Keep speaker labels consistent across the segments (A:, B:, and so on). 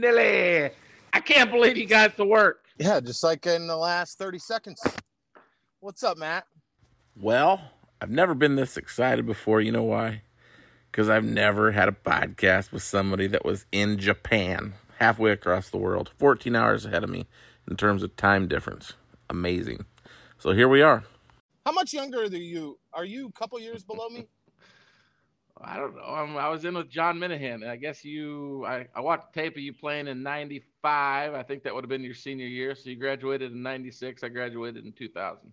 A: nilly. I can't believe you got to work.
B: Yeah, just like in the last 30 seconds. What's up, Matt?
C: Well, I've never been this excited before. You know why? Because I've never had a podcast with somebody that was in Japan, halfway across the world, 14 hours ahead of me in terms of time difference. Amazing. So here we are.
B: How much younger are you? Are you a couple years below me?
A: I don't know. I'm, i was in with John Minahan. I guess you, I, I watched tape of you playing in 95. I think that would have been your senior year. So you graduated in 96. I graduated in 2000.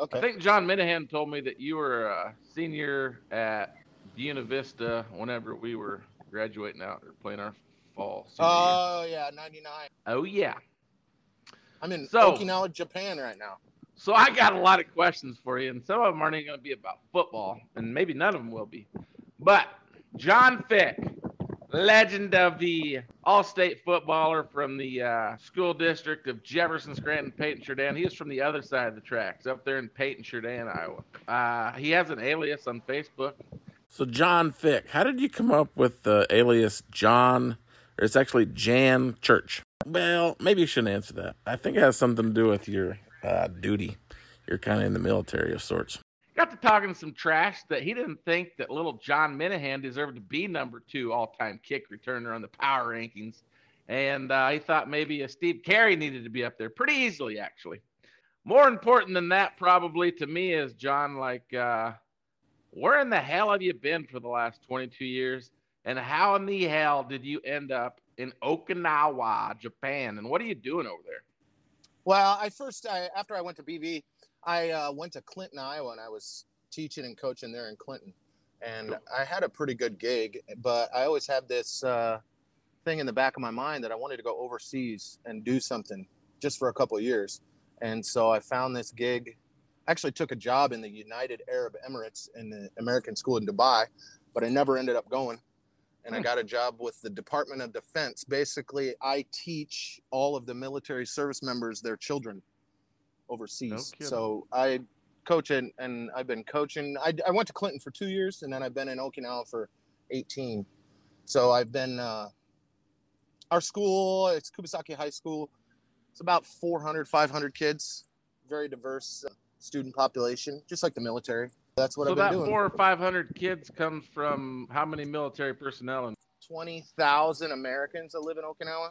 A: Okay. I think John Minahan told me that you were a senior at Buena Vista whenever we were graduating out or playing our fall.
B: Oh, yeah, 99.
A: Oh, yeah.
B: I'm in so, Okinawa, Japan right now.
A: So I got a lot of questions for you, and some of them aren't even going to be about football, and maybe none of them will be. But Jon Fick, legend of the all-state footballer from the uh, school district of Jefferson, Scranton, Paton, Churdan. He is from the other side of the tracks, up there in Paton, Churdan, Iowa. Uh, he has an alias on Facebook.
C: So Jon Fick, how did you come up with the alias John? Or it's actually Jan Church. Well, maybe you shouldn't answer that. I think it has something to do with your uh, duty. You're kind of in the military of sorts
A: got to talking some trash that he didn't think that little John Minahan deserved to be number two all time kick returner on the power rankings. And uh, he thought maybe a Steve Carey needed to be up there pretty easily, actually. More important than that, probably to me, is John, like, uh, where in the hell have you been for the last 22 years? And how in the hell did you end up in Okinawa, Japan? And what are you doing over there?
B: Well, I first, I, after I went to BV, I uh, went to Clinton, Iowa, and I was teaching and coaching there in Clinton. And I had a pretty good gig, but I always had this uh, thing in the back of my mind that I wanted to go overseas and do something just for a couple of years. And so I found this gig. Actually, took a job in the United Arab Emirates in the American School in Dubai, but I never ended up going. And I hmm. got a job with the Department of Defense. Basically, I teach all of the military service members their children overseas. No so I coach and, and I've been coaching. I, I went to Clinton for two years and then I've been in Okinawa for 18. So I've been, uh, our school, it's Kubasaki High School. It's about 400, 500 kids, very diverse uh, student population, just like the military. That's what so I've been doing.
A: So that four or 500 kids comes from how many military personnel? And
B: 20,000 Americans that live in Okinawa.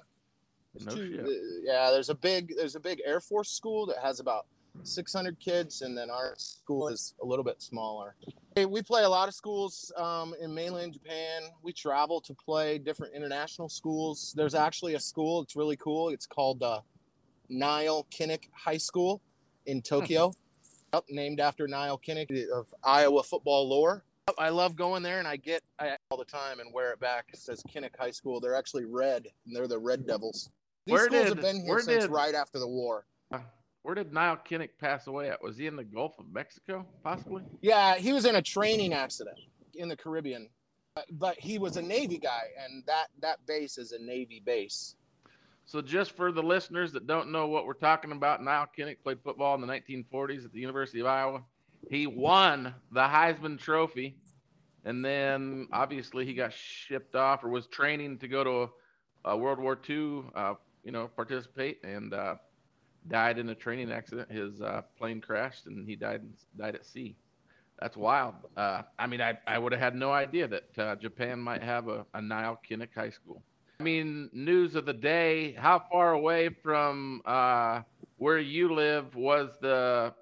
B: No two, yeah, there's a big there's a big Air Force school that has about 600 kids, and then our school is a little bit smaller. We play a lot of schools um, in mainland Japan. We travel to play different international schools. There's actually a school. It's really cool. It's called uh, Nile Kinnick High School in Tokyo, named after Nile Kinnick of Iowa football lore. I love going there, and I get I, all the time and wear it back. It says Kinnick High School. They're actually red, and they're the Red Devils. These where schools did, have been here since did, right after the war.
A: Where did Nile Kinnick pass away at? Was he in the Gulf of Mexico, possibly?
B: Yeah, he was in a training accident in the Caribbean, but he was a Navy guy, and that that base is a Navy base.
A: So, just for the listeners that don't know what we're talking about, Nile Kinnick played football in the 1940s at the University of Iowa. He won the Heisman Trophy, and then obviously he got shipped off or was training to go to a, a World War II uh, you know, participate and uh, died in a training accident. His uh, plane crashed and he died died at sea. That's wild. Uh, I mean, I, I would have had no idea that uh, Japan might have a, a Nile Kinnick High School. I mean, news of the day. How far away from uh, where you live was the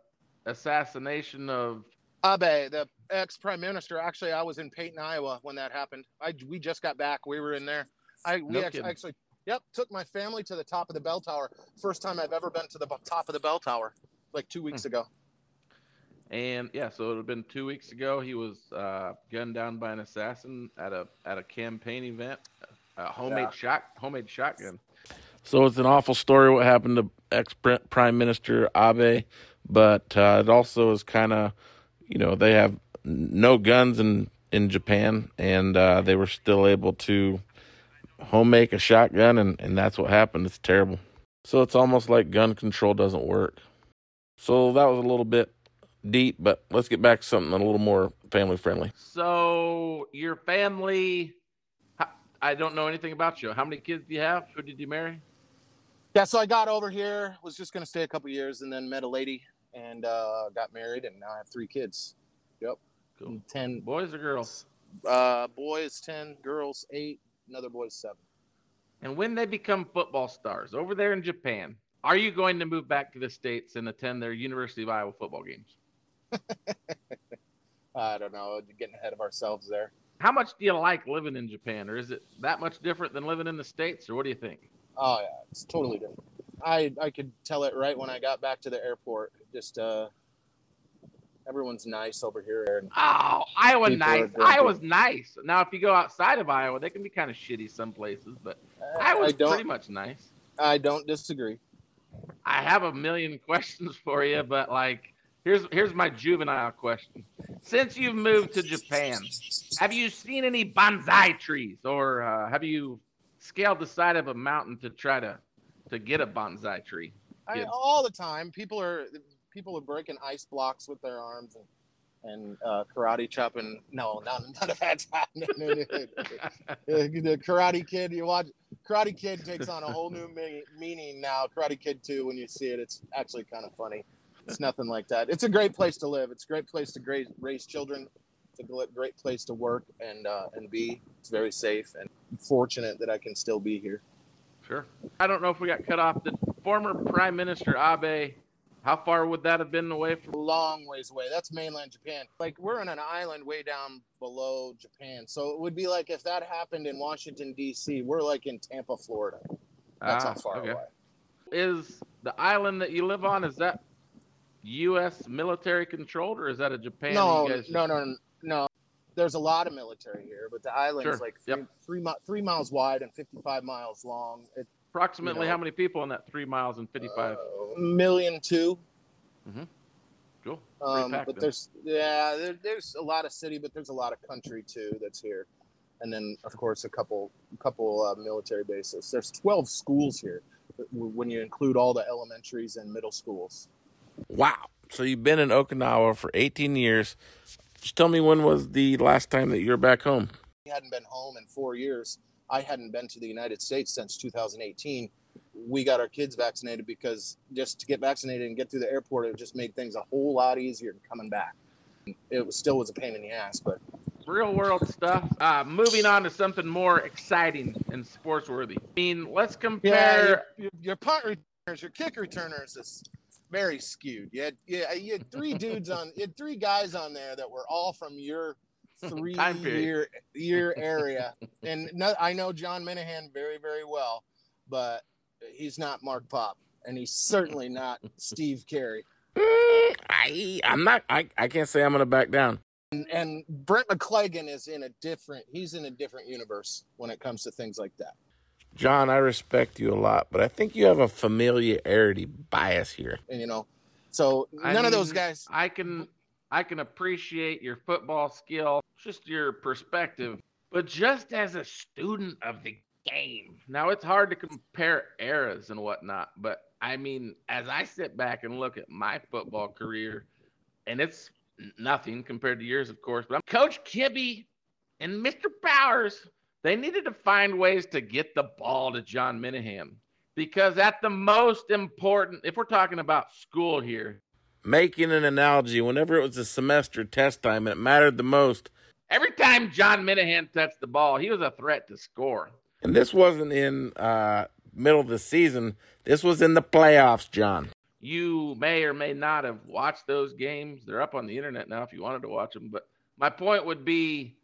A: assassination of
B: Abe, the ex prime minister? Actually, I was in Paton, Iowa when that happened. I we just got back. We were in there. I we no actually, actually Yep, took my family to the top of the bell tower. First time I've ever been to the top of the bell tower, like two weeks hmm. ago.
A: And yeah, so it had been two weeks ago. He was uh, gunned down by an assassin at a at a campaign event, a homemade yeah. shot homemade shotgun.
C: So it's an awful story what happened to ex Prime Minister Abe, but uh, it also is kind of, you know, they have no guns in in Japan, and uh, they were still able to home make a shotgun, and, and that's what happened. It's terrible. So it's almost like gun control doesn't work. So that was a little bit deep, but let's get back to something a little more family friendly.
A: So your family, I don't know anything about you. How many kids do you have? Who did you marry?
B: Yeah, so I got over here, was just gonna stay a couple years, and then met a lady and uh, got married, and now I have three kids. Yep,
A: Cool.
B: ten
A: Boys or girls?
B: uh, boys, ten girls, eight. Another boy's seven.
A: And when they become football stars over there in Japan, are you going to move back to the States and attend their University of Iowa football games?
B: I don't know, getting ahead of ourselves there.
A: How much do you like living in Japan, or is it that much different than living in the States, or what do you think?
B: Oh yeah, it's totally different. I I could tell it right when I got back to the airport. Just uh, everyone's nice over here,
A: Oh, Iowa nice. Iowa's nice. Now, if you go outside of Iowa, they can be kind of shitty some places, but
B: I,
A: Iowa's
B: I
A: pretty much nice.
B: I don't disagree.
A: I have a million questions for you, but like, here's here's my juvenile question. Since you've moved to Japan, have you seen any bonsai trees, or uh, have you scaled the side of a mountain to try to to get a bonsai tree?
B: I, all the time, people are people are breaking ice blocks with their arms and and uh, karate chopping. No, none, none of that's happening. the Karate Kid, you watch Karate Kid takes on a whole new me- meaning now. Karate Kid Two, when you see it, it's actually kind of funny. It's nothing like that. It's a great place to live. It's a great place to gra- raise children. It's a great place to work and uh, and be. It's very safe and fortunate that I can still be here.
A: Sure. I don't know if we got cut off. The former Prime Minister Abe, how far would that have been away from?
B: a long ways away. That's mainland Japan. Like we're on an island way down below Japan. So it would be like if that happened in Washington D.C. We're like in Tampa, Florida. That's
A: Ah,
B: how far
A: okay.
B: away.
A: Is the island that you live on is that U.S. military controlled, or is that a Japan?
B: no,
A: guys
B: no, no, no. There's a lot of military here, but the island
A: Sure.
B: is like three,
A: Yep.
B: three, mi- three miles wide and 55 miles long. It's
A: Approximately
B: you know-
A: how many people in that three miles and fifty-five?
B: a million two.
A: cool.
B: Um, but
A: then.
B: there's yeah, there, there's a lot of city, but there's a lot of country too that's here, and then of course a couple couple uh, military bases. There's 12 schools here when you include all the elementaries and middle schools.
C: Wow. So you've been in Okinawa for 18 years. Just tell me when was the last time that you were back home?
B: We hadn't been home in four years. I hadn't been to the United States since 2018. We got our kids vaccinated because just to get vaccinated and get through the airport, it just made things a whole lot easier coming back. It was still was a pain in the ass, but
A: Real world stuff. Uh, moving on to something more exciting and sports worthy. I mean, let's compare.
B: your, your, your punt returners, your kick returners is very skewed. You had, yeah, you had three dudes on, you had three guys on there that were all from your three
A: Time period.
B: year year area. And no, I know John Minahan very very well, but he's not Mark Pop, and he's certainly not Steve Carey.
C: Mm, I, I'm not, I, I can't say I'm going to back down.
B: And, and Brent McClagen is in a different, he's in a different universe when it comes to things like that.
C: John, I respect you a lot, but I think you have a familiarity bias here.
B: And you know, so
A: I
B: none of those guys.
A: I can I can appreciate your football skill, just your perspective, but just as a student of the game. Now it's hard to compare eras and whatnot, but I mean, as I sit back and look at my football career, and it's nothing compared to yours, of course, but I'm Coach Kibbe and Mr. Powers, they needed to find ways to get the ball to John Minahan. Because at the most important, if we're talking about school here,
C: Making an analogy, whenever it was a semester test time and it mattered the most,
A: Every time John Minahan touched the ball, he was a threat to score.
C: and this wasn't in uh, middle of the season, this was in the playoffs, John.
A: You may or may not have watched those games. They're up on the internet now if you wanted to watch them. But my point would be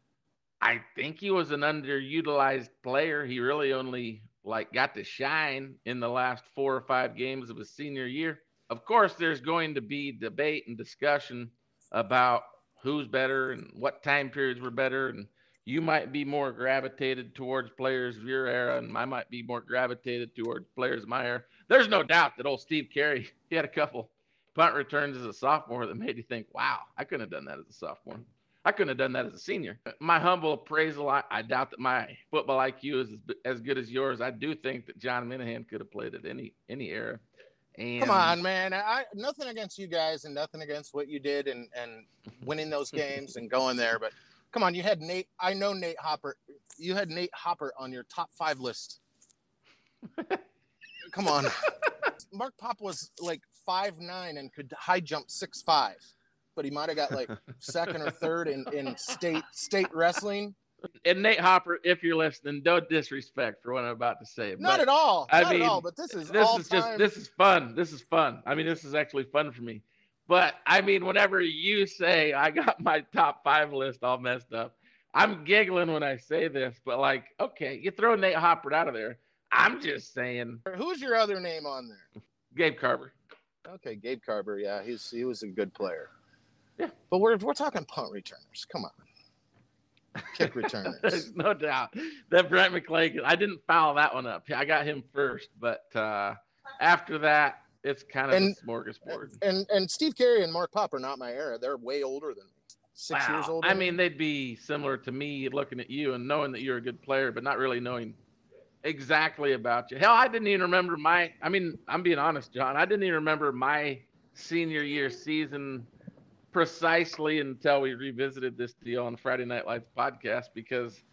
A: I think he was an underutilized player. He really only like got to shine in the last four or five games of his senior year. Of course, there's going to be debate and discussion about who's better and what time periods were better and you might be more gravitated towards players of your era, and I might be more gravitated towards players of my era. There's no doubt that old Steve Carey, he had a couple punt returns as a sophomore that made you think, wow, I couldn't have done that as a sophomore. I couldn't have done that as a senior. My humble appraisal, I, I doubt that my football IQ is as, as good as yours. I do think that John Minahan could have played at any any era. And
B: Come on, man. I nothing against you guys and nothing against what you did and and winning those games and going there, but come on, you had Nate. I know Nate Hopper you had Nate Hopper on your top five list. Come on. Mark Pop was like five nine and could high jump six five, but he might have got like second or third in, in state state wrestling.
A: And Nate Hopper, if you're listening, don't disrespect for what I'm about to say.
B: Not
A: but
B: at all.
A: I
B: Not
A: mean,
B: at all. But this is
A: this is just this is fun. This is fun. I mean, this is actually fun for me. But I mean, whenever you say I got my top five list all messed up, I'm giggling when I say this. But like, okay, you throw Nate Hopper out of there. I'm just saying,
B: Who's your other name on there?
A: Gabe Carver.
B: Okay, Gabe Carver. Yeah, he's he was a good player.
A: Yeah.
B: But we're we're talking punt returners. Come on. Kick.
A: There's no doubt that Brent McClay. I didn't foul that one up. I got him first, but uh, after that, it's kind of
B: And-
A: a smorgasbord.
B: and and Steve Carey and Mark Pop are not my era. They're way older than me. Six years
A: Wow.
B: older.
A: I mean, they'd be similar to me looking at you and knowing that you're a good player, but not really knowing exactly about you. Hell, I didn't even remember my. I mean, I'm being honest, John. I didn't even remember my senior year season precisely until we revisited this deal on the Friday Night Lights podcast because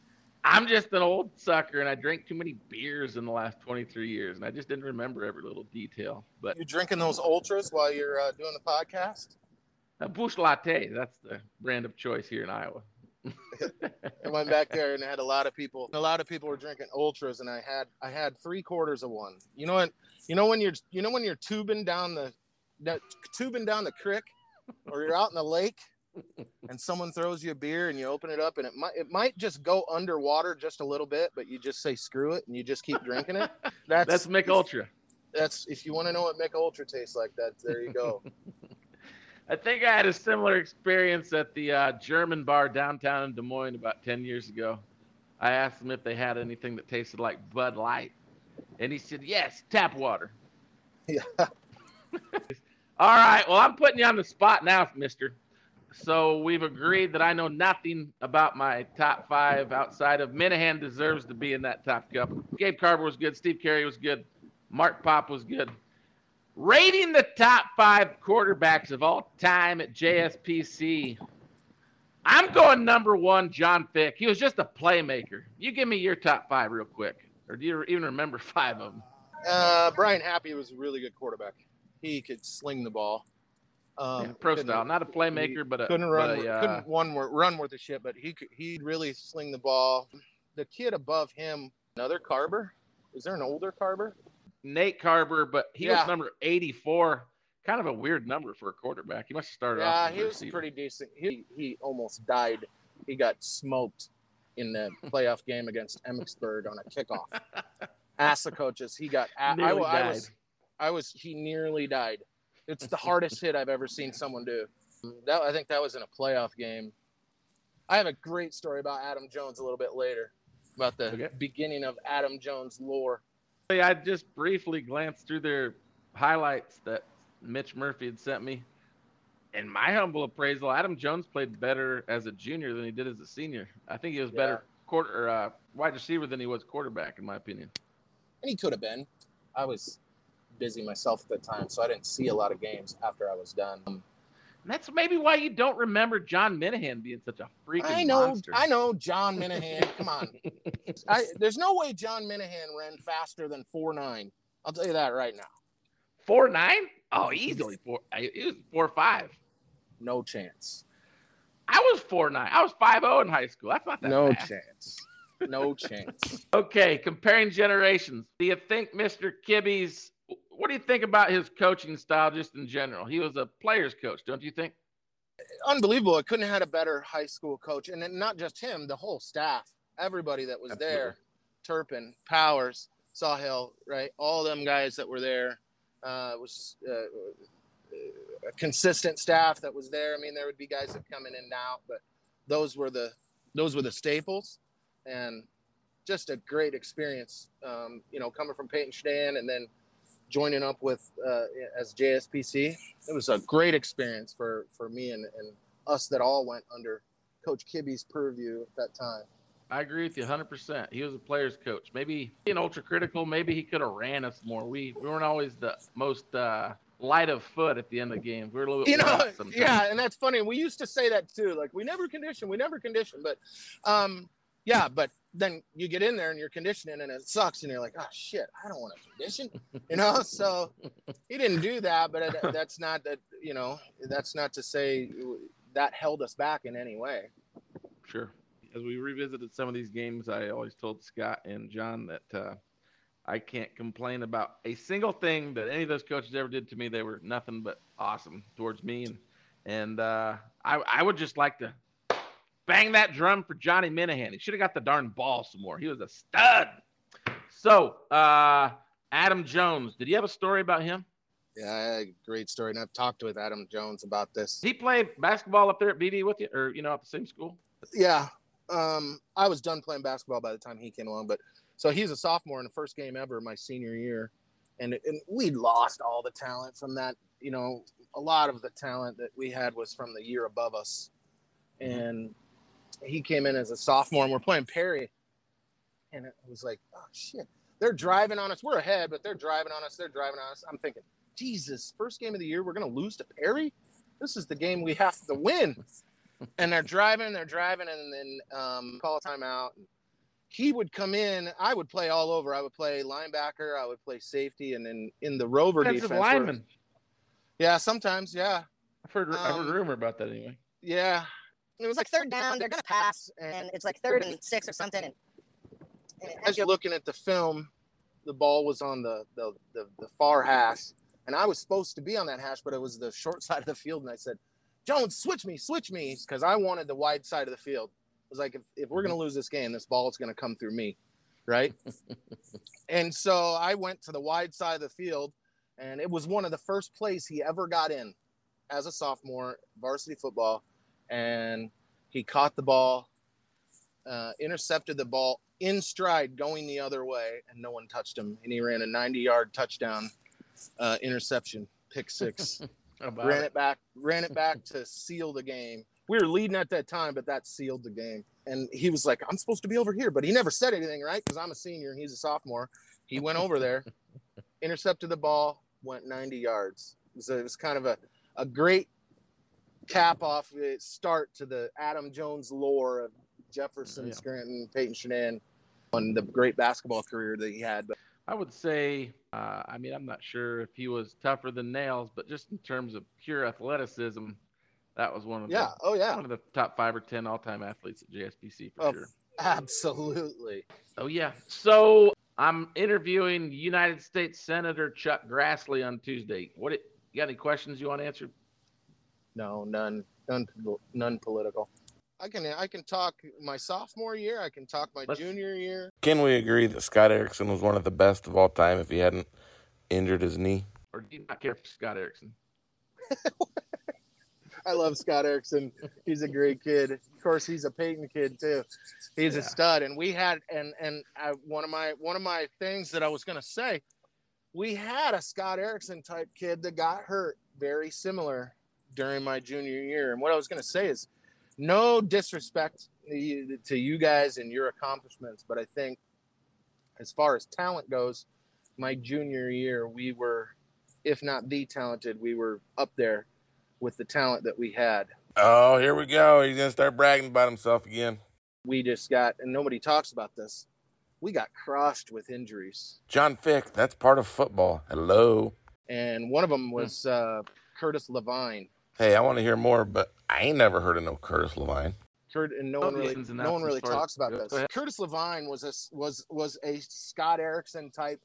A: I'm just an old sucker and I drank too many beers in the last 23 years and I just didn't remember every little detail. But
B: you're drinking those ultras while you're uh, doing the podcast.
A: a Busch Latte, that's the brand of choice here in Iowa.
B: I went back there and I had a lot of people. A lot of people were drinking ultras, and I had I had three quarters of one. You know what? You know when you're you know when you're tubing down the, the tubing down the creek, or you're out in the lake, and someone throws you a beer and you open it up and it might it might just go underwater just a little bit, but you just say screw it and you just keep drinking it. That's
A: That's Mich Ultra.
B: that's if you want to know what Mich Ultra tastes like. That there you go.
A: I think I had a similar experience at the uh, German bar downtown in Des Moines about 10 years ago. I asked them if they had anything that tasted like Bud Light. And he said, yes, tap water.
B: Yeah.
A: All right. Well, I'm putting you on the spot now, mister. So we've agreed that I know nothing about my top five outside of Minahan deserves to be in that top couple. Gabe Carver was good. Steve Carey was good. Mark Pop was good. Rating the top five quarterbacks of all time at JSPC. I'm going number one, Jon Fick. He was just a playmaker. You give me your top five real quick. Or do you even remember five of them?
B: Uh, Brian Happy was a really good quarterback. He could sling the ball. Um,
A: Yeah, pro style. Not a playmaker, but a,
B: couldn't run,
A: but a, uh,
B: couldn't one run worth a shit, but he could, he'd really sling the ball. The kid above him, another Carver. Is there an older Carver?
A: Nate Carver, but he
B: Yeah.
A: was number 84. Kind of a weird number for a quarterback. He must have started
B: Yeah, he was
A: receiver.
B: pretty decent. He he almost died. He got smoked in the playoff game against Emmetsburg on a kickoff. Ask the coaches. He got. I, I, I was. I was. He nearly died. It's the hardest hit I've ever seen someone do. That I think that was in a playoff game. I have a great story about Adam Jones a little bit later, about the
A: Okay.
B: beginning of Adam Jones lore.
A: I just briefly glanced through their highlights that Mitch Murphy had sent me. In my humble appraisal, Adam Jones played better as a junior than he did as a senior. I think he was better quarter uh, wide receiver than he was quarterback, in my opinion.
B: and he could have been. I was busy myself at the time, so I didn't see a lot of games after I was done. Um,
A: that's maybe why you don't remember John Minahan being such a freaking
B: I know,
A: monster.
B: I know, John Minahan. Come on, I, there's no way John Minahan ran faster than four nine. I'll tell you that right now.
A: Four nine? Oh, easily four. It was four five.
B: No chance.
A: I was four nine. I was five zero in high school. That's not that
B: No chance. No chance.
A: Okay, comparing generations. Do you think Mr. Kibby's? What do you think about his coaching style, just in general? He was a player's coach, don't you think?
B: Unbelievable. I couldn't have had a better high school coach, and then not just him, the whole staff, everybody that was there, Turpin, Powers, Sawhill, right? All them guys that were there. Uh, was uh, a consistent staff that was there. I mean, there would be guys that come in and out, but those were the those were the staples, and just a great experience. Um, you know, coming from Paton Stan and then joining up with uh, as JSPC, it was a great experience for for me and, and us that all went under Coach Kibby's purview at that time.
A: I agree with you 100%. He was a player's coach. Maybe being ultra critical, maybe he could have ran us more. We, we weren't always the most uh, light of foot at the end of the game. We were a little bit
B: You know, yeah, and that's funny. We used to say that too. Like we never condition, we never condition, but um, Yeah, but then you get in there and you're conditioning and it sucks and you're like, oh shit, I don't want to condition, you know. So he didn't do that, but it, that's not that you know that's not to say that held us back in any way.
A: Sure. As we revisited some of these games, I always told Scott and John that uh, I can't complain about a single thing that any of those coaches ever did to me. They were nothing but awesome towards me, and and uh, I I would just like to bang that drum for Johnny Minahan. He should have got the darn ball some more. He was a stud. So, uh, Adam Jones, did you have a story about him?
B: Yeah, great story. And I've talked with Adam Jones about this.
A: He played basketball up there at BV with you, or you know, at the same school.
B: Yeah, um, I was done playing basketball by the time he came along. But so he's a sophomore in the first game ever my senior year, and and we lost all the talent from that. You know, a lot of the talent that we had was from the year above us, mm-hmm. and he came in as a sophomore and we're playing Perry. And it was like, oh shit. They're driving on us. We're ahead, but they're driving on us. They're driving on us. I'm thinking, Jesus, first game of the year, we're gonna lose to Perry? This is the game we have to win. and they're driving, they're driving, and then um, call a timeout. He would come in. I would play all over. I would play linebacker. I would play safety, and then in the rover defense.
A: lineman.
B: Yeah, sometimes. Yeah,
A: I've heard. Um, I've heard um, rumor about that anyway.
B: Yeah,
D: it was like third down. They're gonna pass, and it's like third and six or something. And,
B: and as you're looking at the film, the ball was on the, the the, the far hash, and I was supposed to be on that hash, but it was the short side of the field, and I said, "Jones, switch me, switch me," because I wanted the wide side of the field. I was like, if, if we're gonna lose this game, this ball is gonna come through me, right? and so I went to the wide side of the field, and it was one of the first plays he ever got in as a sophomore varsity football and he caught the ball, uh, intercepted the ball in stride going the other way, and no one touched him. And he ran a 90 yard touchdown uh, interception, pick six. ran it? it back, ran it back to seal the game. We were leading at that time, but that sealed the game. And he was like, I'm supposed to be over here, but he never said anything, right? Because I'm a senior and he's a sophomore. He went over there, intercepted the ball, went 90 yards. So it was kind of a, a great cap off the start to the Adam Jones lore of Jefferson, yeah. Scranton, Paton Shenan, on the great basketball career that he had. But
A: I would say, uh, I mean, I'm not sure if he was tougher than nails, but just in terms of pure athleticism, that was one of
B: yeah,
A: the,
B: oh yeah,
A: one of the top five or ten all-time athletes at JSPC for
B: oh,
A: sure.
B: Absolutely.
A: Oh yeah. So I'm interviewing United States Senator Chuck Grassley on Tuesday. What? It, you got any questions you want answered?
B: No, none, none, none political. I can I can talk my sophomore year. I can talk my Let's, junior year.
C: Can we agree that Scott Erickson was one of the best of all time if he hadn't injured his knee?
A: Or do you not care for Scott Erickson?
B: I love Scott Erickson. He's a great kid. Of course, he's a Paton kid too. He's yeah. a stud. And we had and and I, one of my one of my things that I was going to say, we had a Scott Erickson type kid that got hurt, very similar during my junior year. And what I was going to say is no disrespect to you guys and your accomplishments, but I think as far as talent goes, my junior year, we were, if not the talented, we were up there with the talent that we had.
C: Oh, here we go. He's going to start bragging about himself again.
B: We just got, and nobody talks about this, we got crushed with injuries.
C: Jon Fick, that's part of football. Hello.
B: And one of them was uh, Curtis Levine.
C: Hey, I want to hear more, but I ain't never heard of no Curtis Levine.
B: Kurt, and no one really, no one really talks about this. Curtis Levine was a was was a Scott Erickson type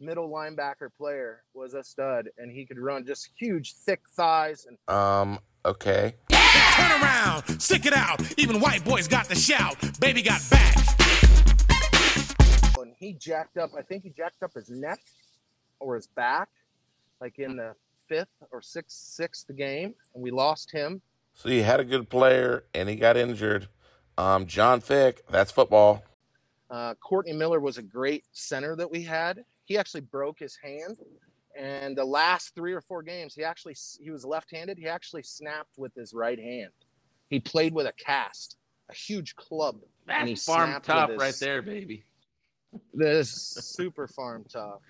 B: middle linebacker player. Was a stud, and he could run just huge, thick thighs. And
C: um, okay.
E: Turn around, stick it out. Even white boys got the shout. Baby got back.
B: And he jacked up. I think he jacked up his neck or his back, like in the fifth or sixth sixth game, and we lost him.
C: So you had a good player, and he got injured. Um, Jon Fick, that's football.
B: Uh, Courtney Miller was a great center that we had. He actually broke his hand, and the last three or four games, he actually he was left-handed. He actually snapped with his right hand. He played with a cast, a huge club.
A: That's
B: and he
A: farm tough right there, baby.
B: This super farm tough.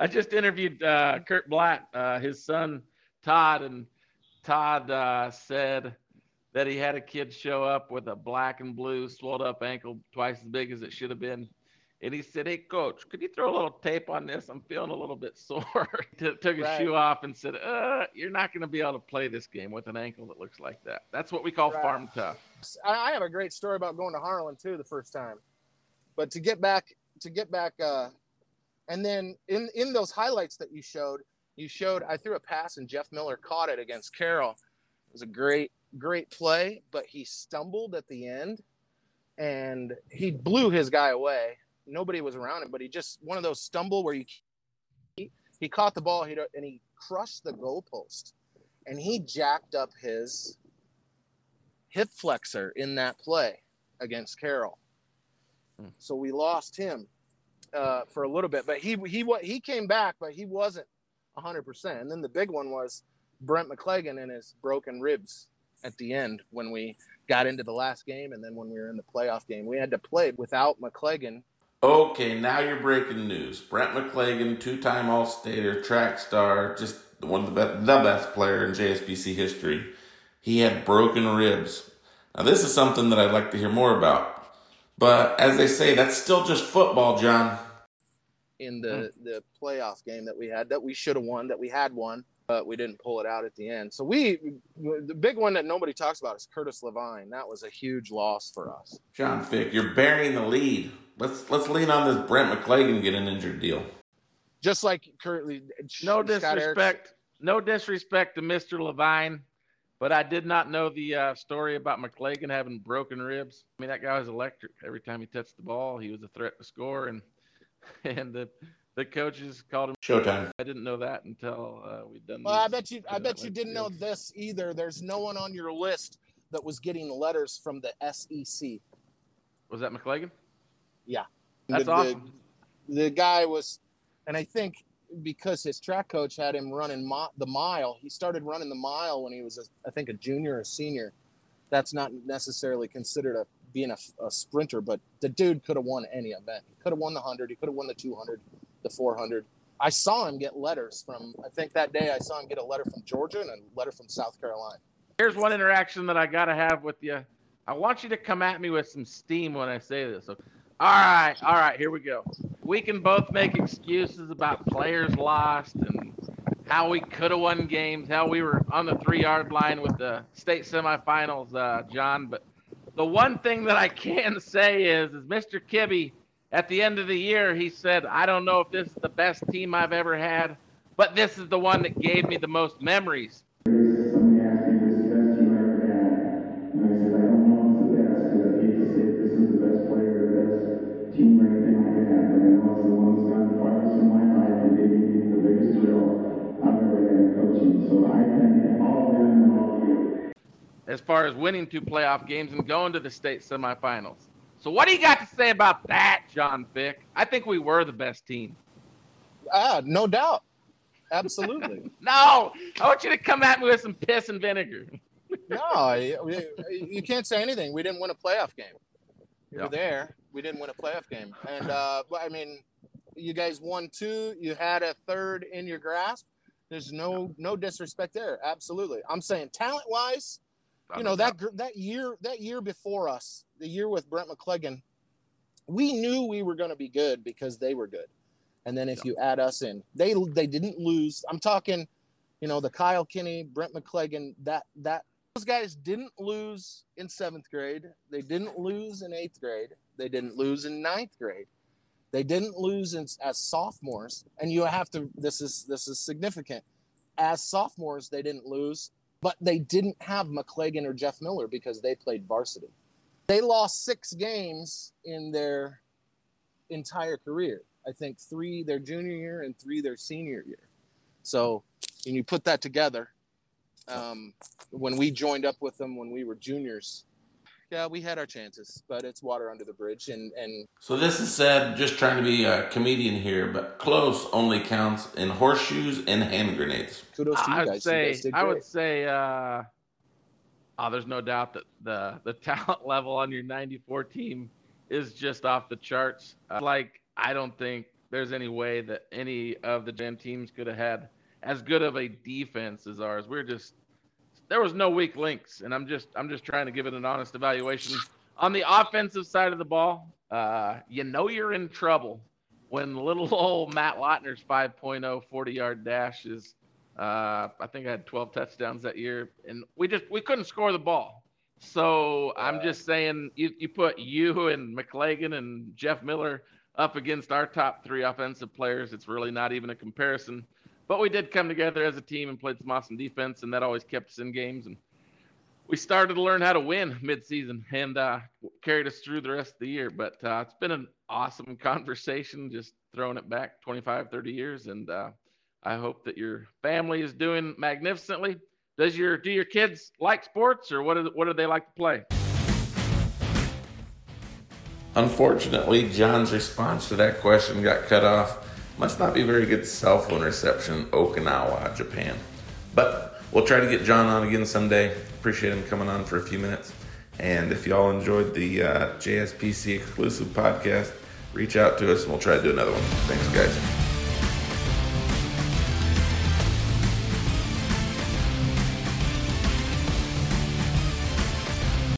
A: I just interviewed uh, Kurt Blatt, uh, his son Todd, and Todd uh, said that he had a kid show up with a black and blue swelled up ankle twice as big as it should have been. And he said, Hey, coach, could you throw a little tape on this? I'm feeling a little bit sore. T- took his
B: Right.
A: shoe off and said, uh, You're not going to be able to play this game with an ankle that looks like that. That's what we call
B: Right.
A: farm tough.
B: I have a great story about going to Harlan too the first time. But to get back to get back uh and then in in those highlights that you showed, you showed I threw a pass and Jeff Miller caught it against Carroll. It was a great great play, but he stumbled at the end and he blew his guy away. Nobody was around him, but he just one of those stumble where you he, he caught the ball he, and he crushed the goalpost and he jacked up his hip flexor in that play against Carroll.
A: Hmm.
B: So we lost him uh, for a little bit, but he he he came back, but he wasn't hundred percent. And then the big one was Brent McClagen and his broken ribs at the end when we got into the last game, and then when we were in the playoff game, we had to play without McClagen.
C: Okay, now you're breaking news. Brent McClagen, two-time All-Stater, track star, just one of the best, the best player in JSPC history. He had broken ribs. Now this is something that I'd like to hear more about. But as they say, that's still just football, John.
B: in the hmm. the playoff game that we had that we should have won that we had won but we didn't pull it out at the end so we the big one that nobody talks about is curtis levine that was a huge loss for us
C: Jon Fick, you're burying the lead. Let's let's lean on this Brent McClagen get an injured deal.
B: just like currently
A: No
B: Scott Erickson-
A: disrespect. No disrespect to Mr. Levine, but I did not know the uh, story about McClagen having broken ribs. I mean, that guy was electric. Every time he touched the ball, he was a threat to score, and and the the coaches called him.
C: Showtime.
A: I didn't know that until uh, we'd done.
B: well i bet you i bet you didn't know this either there's no one on your list that was getting letters from the sec
A: Was that McClagen?
B: yeah
A: That's
B: the,
A: awesome.
B: the, the guy was and i think because his track coach had him running the mile he started running the mile when he was a, i think a junior or senior that's not necessarily considered a being a, a sprinter but the dude could have won any event he could have won the 100 he could have won the 200 the 400 i saw him get letters from i think that day i saw him get a letter from georgia and a letter from south carolina
A: Here's one interaction that I got to have with you. I want you to come at me with some steam when I say this. Okay? All right, all right, here we go. We can both make excuses about players lost and how we could have won games, how we were on the three yard line with the state semifinals, uh, John. But the one thing that I can say is, is Mr. Kibbe, at the end of the year, he said, I don't know if this is the best team I've ever had, but this is the one that gave me the most memories. As far as winning two playoff games and going to the state semifinals. So what do you got to say about that, Jon Fick? I think we were the best team.
B: ah no doubt absolutely
A: No, I want you to come at me with some piss and vinegar.
B: No, you, you can't say anything. We didn't win a playoff game. You
A: Yeah.
B: were there. We didn't win a playoff game. And uh, but, I mean, you guys won two. You had a third in your grasp. There's no no disrespect there. Absolutely. I'm saying talent wise, you know that gr- that year that year before us, the year with Brent McClagen, we knew we were going to be good because they were good. And then if you add us in, they they didn't lose. I'm talking, you know, the Kyle Kinney, Brent McClagen, that that those guys didn't lose in seventh grade. They didn't lose in eighth grade. They didn't lose in ninth grade. They didn't lose in, as sophomores. And you have to. This is this is significant. As sophomores, they didn't lose, but they didn't have McClagen or Jeff Miller because they played varsity. They lost six games in their entire career. I think three their junior year and three their senior year. So when you put that together, um, when we joined up with them when we were juniors, yeah, we had our chances, but it's water under the bridge. And and
C: So this is said, just trying to be a comedian here, but close only counts in horseshoes and hand grenades.
B: kudos to you
A: I would
B: guys.
A: say,
B: you guys did
A: I would say, uh, oh, there's no doubt that the the talent level on your '94 team is just off the charts. Uh, like, I don't think there's any way that any of the Gen teams could have had as good of a defense as ours. We're just there was no weak links, and I'm just I'm just trying to give it an honest evaluation. On the offensive side of the ball, uh, you know you're in trouble when little old Matt Lautner's 5.0 40 yard dash is. Uh, I think I had 12 touchdowns that year, and we just we couldn't score the ball. So I'm just saying, you, you put you and McClagen and Jeff Miller up against our top three offensive players. It's really not even a comparison. But we did come together as a team and played some awesome defense, and that always kept us in games. And we started to learn how to win midseason and uh, carried us through the rest of the year. But uh, it's been an awesome conversation, just throwing it back 25, 30 years. And uh, I hope that your family is doing magnificently. Does your do your kids like sports, or what do, what do they like to play?
C: Unfortunately, John's response to that question got cut off. Must not be very good cell phone reception in Okinawa, Japan. But we'll try to get John on again someday. Appreciate him coming on for a few minutes. And if y'all enjoyed the uh, JSPC exclusive podcast, reach out to us and we'll try to do another one. Thanks, guys.